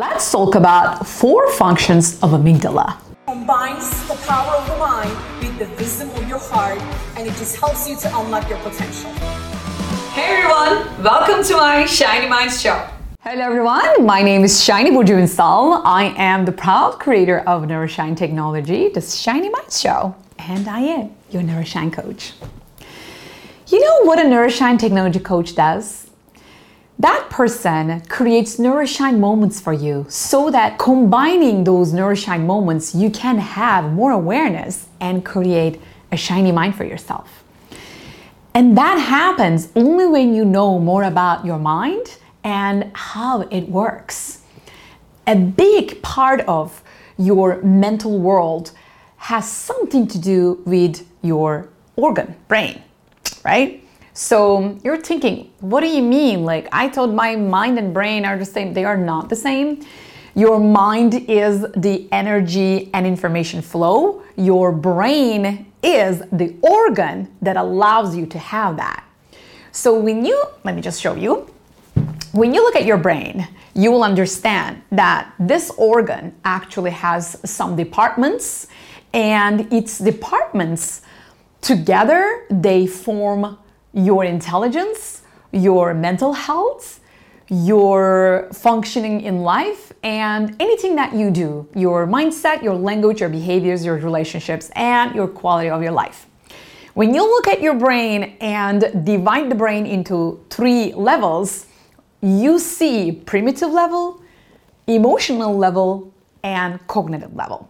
Let's talk about four functions of amygdala. Combines the power of the mind with the wisdom of your heart, and it just helps you to unlock your potential. Hey everyone, welcome to my Shiny Minds show. Hello everyone, my name is Shiny Burjunsal. I am the proud creator of Neuroshine Technology, the Shiny Minds show, and I am your Neuroshine coach. You know what a Neuroshine Technology coach does? That person creates Neuroshine moments for you so that combining those Neuroshine moments, you can have more awareness and create a shiny mind for yourself. And that happens only when you know more about your mind and how it works. A big part of your mental world has something to do with your organ, brain, right? So you're thinking, what do you mean? Like, I thought my mind and brain are the same. They are not the same. Your mind is the energy and information flow. Your brain is the organ that allows you to have that. So when you, let me just show you. When you look at your brain, you will understand that this organ actually has some departments, and its departments together they form your intelligence, your mental health, your functioning in life, and anything that you do your mindset, your language, your behaviors, your relationships, and your quality of your life. When you look at your brain and divide the brain into three levels, you see primitive level, emotional level, and cognitive level.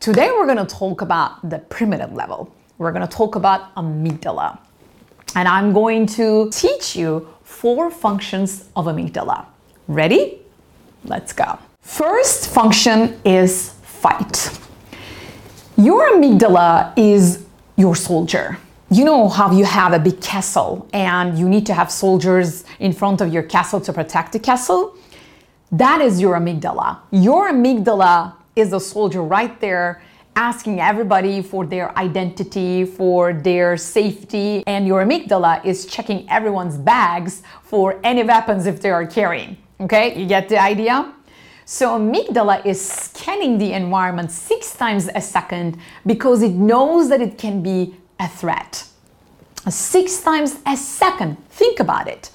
Today, we're going to talk about the primitive level. We're going to talk about amygdala and I'm going to teach you four functions of amygdala. Ready? Let's go. First function is fight. Your amygdala is your soldier. You know how you have a big castle and you need to have soldiers in front of your castle to protect the castle? That is your amygdala. Your amygdala is a soldier right there asking everybody for their identity, for their safety, and your amygdala is checking everyone's bags for any weapons if they are carrying. Okay, you get the idea? So, amygdala is scanning the environment six times a second because it knows that it can be a threat. Six times a second. Think about it.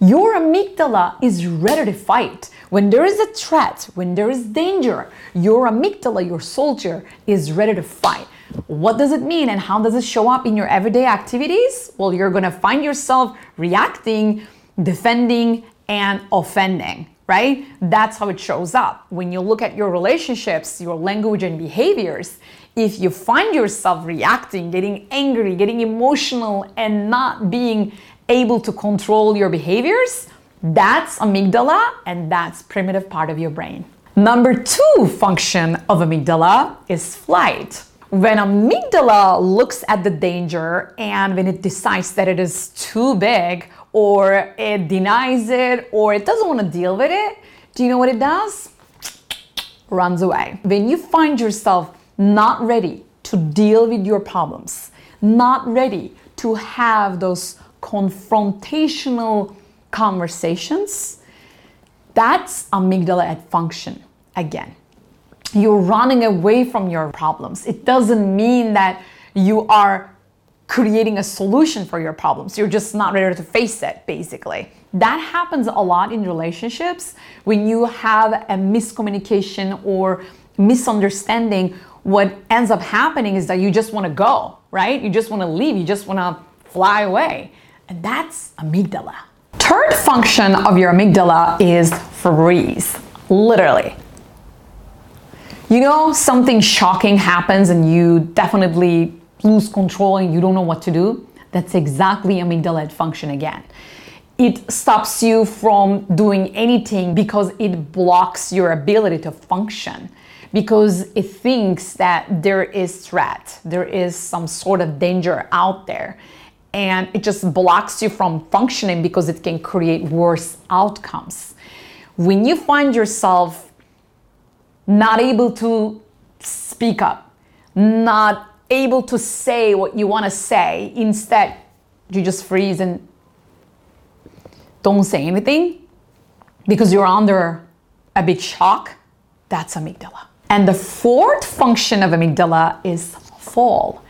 Your amygdala is ready to fight. When there is a threat, when there is danger, your amygdala, your soldier, is ready to fight. What does it mean and how does it show up in your everyday activities? Well, you're gonna find yourself reacting, defending, and offending, right? That's how it shows up. When you look at your relationships, your language, and behaviors, if you find yourself reacting, getting angry, getting emotional, and not being able to control your behaviors, that's amygdala and that's primitive part of your brain. Number two function of amygdala is flight. When amygdala looks at the danger and when it decides that it is too big or it denies it or it doesn't want to deal with it, do you know what it does? Runs away. When you find yourself not ready to deal with your problems, not ready to have those confrontational conversations, that's amygdala at function again. You're running away from your problems. It doesn't mean that you are creating a solution for your problems. You're just not ready to face it, basically. That happens a lot in relationships when you have a miscommunication or misunderstanding. What ends up happening is that you just want to go, right? You just want to leave, you just want to fly away. And that's amygdala. Third function of your amygdala is freeze, literally. You know, something shocking happens and you definitely lose control and you don't know what to do? That's exactly amygdala function again. It stops you from doing anything because it blocks your ability to function because it thinks that there is threat, there is some sort of danger out there and it just blocks you from functioning because it can create worse outcomes. When you find yourself not able to speak up, not able to say what you want to say, instead, you just freeze and don't say anything because you're under a big shock, that's amygdala. And the fourth function of amygdala is fall.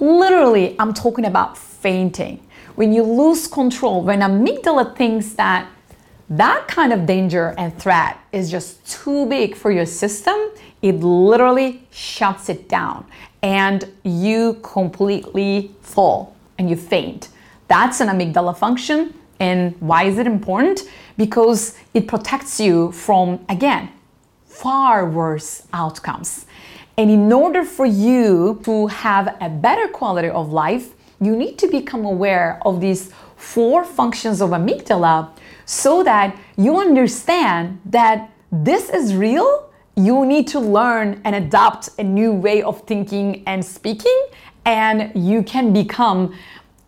Literally, I'm talking about fainting. When you lose control, when amygdala thinks that that kind of danger and threat is just too big for your system, it literally shuts it down and you completely fall and you faint. That's an amygdala function. And why is it important? Because it protects you from, again, far worse outcomes. And in order for you to have a better quality of life, you need to become aware of these four functions of amygdala so that you understand that this is real. You need to learn and adopt a new way of thinking and speaking, and you can become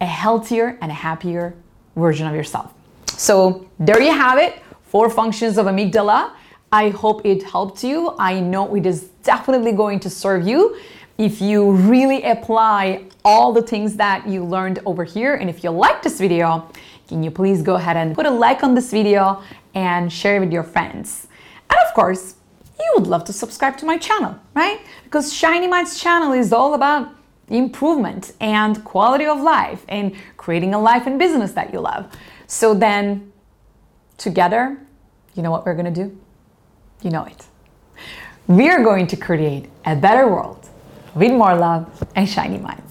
a healthier and a happier version of yourself. So, there you have it four functions of amygdala. I hope it helped you. I know it is definitely going to serve you if you really apply all the things that you learned over here. And if you like this video, can you please go ahead and put a like on this video and share it with your friends? And of course, you would love to subscribe to my channel, right? Because Shiny Minds channel is all about improvement and quality of life and creating a life and business that you love. So then, together, you know what we're gonna do? You know it. We are going to create a better world with more love and shiny minds.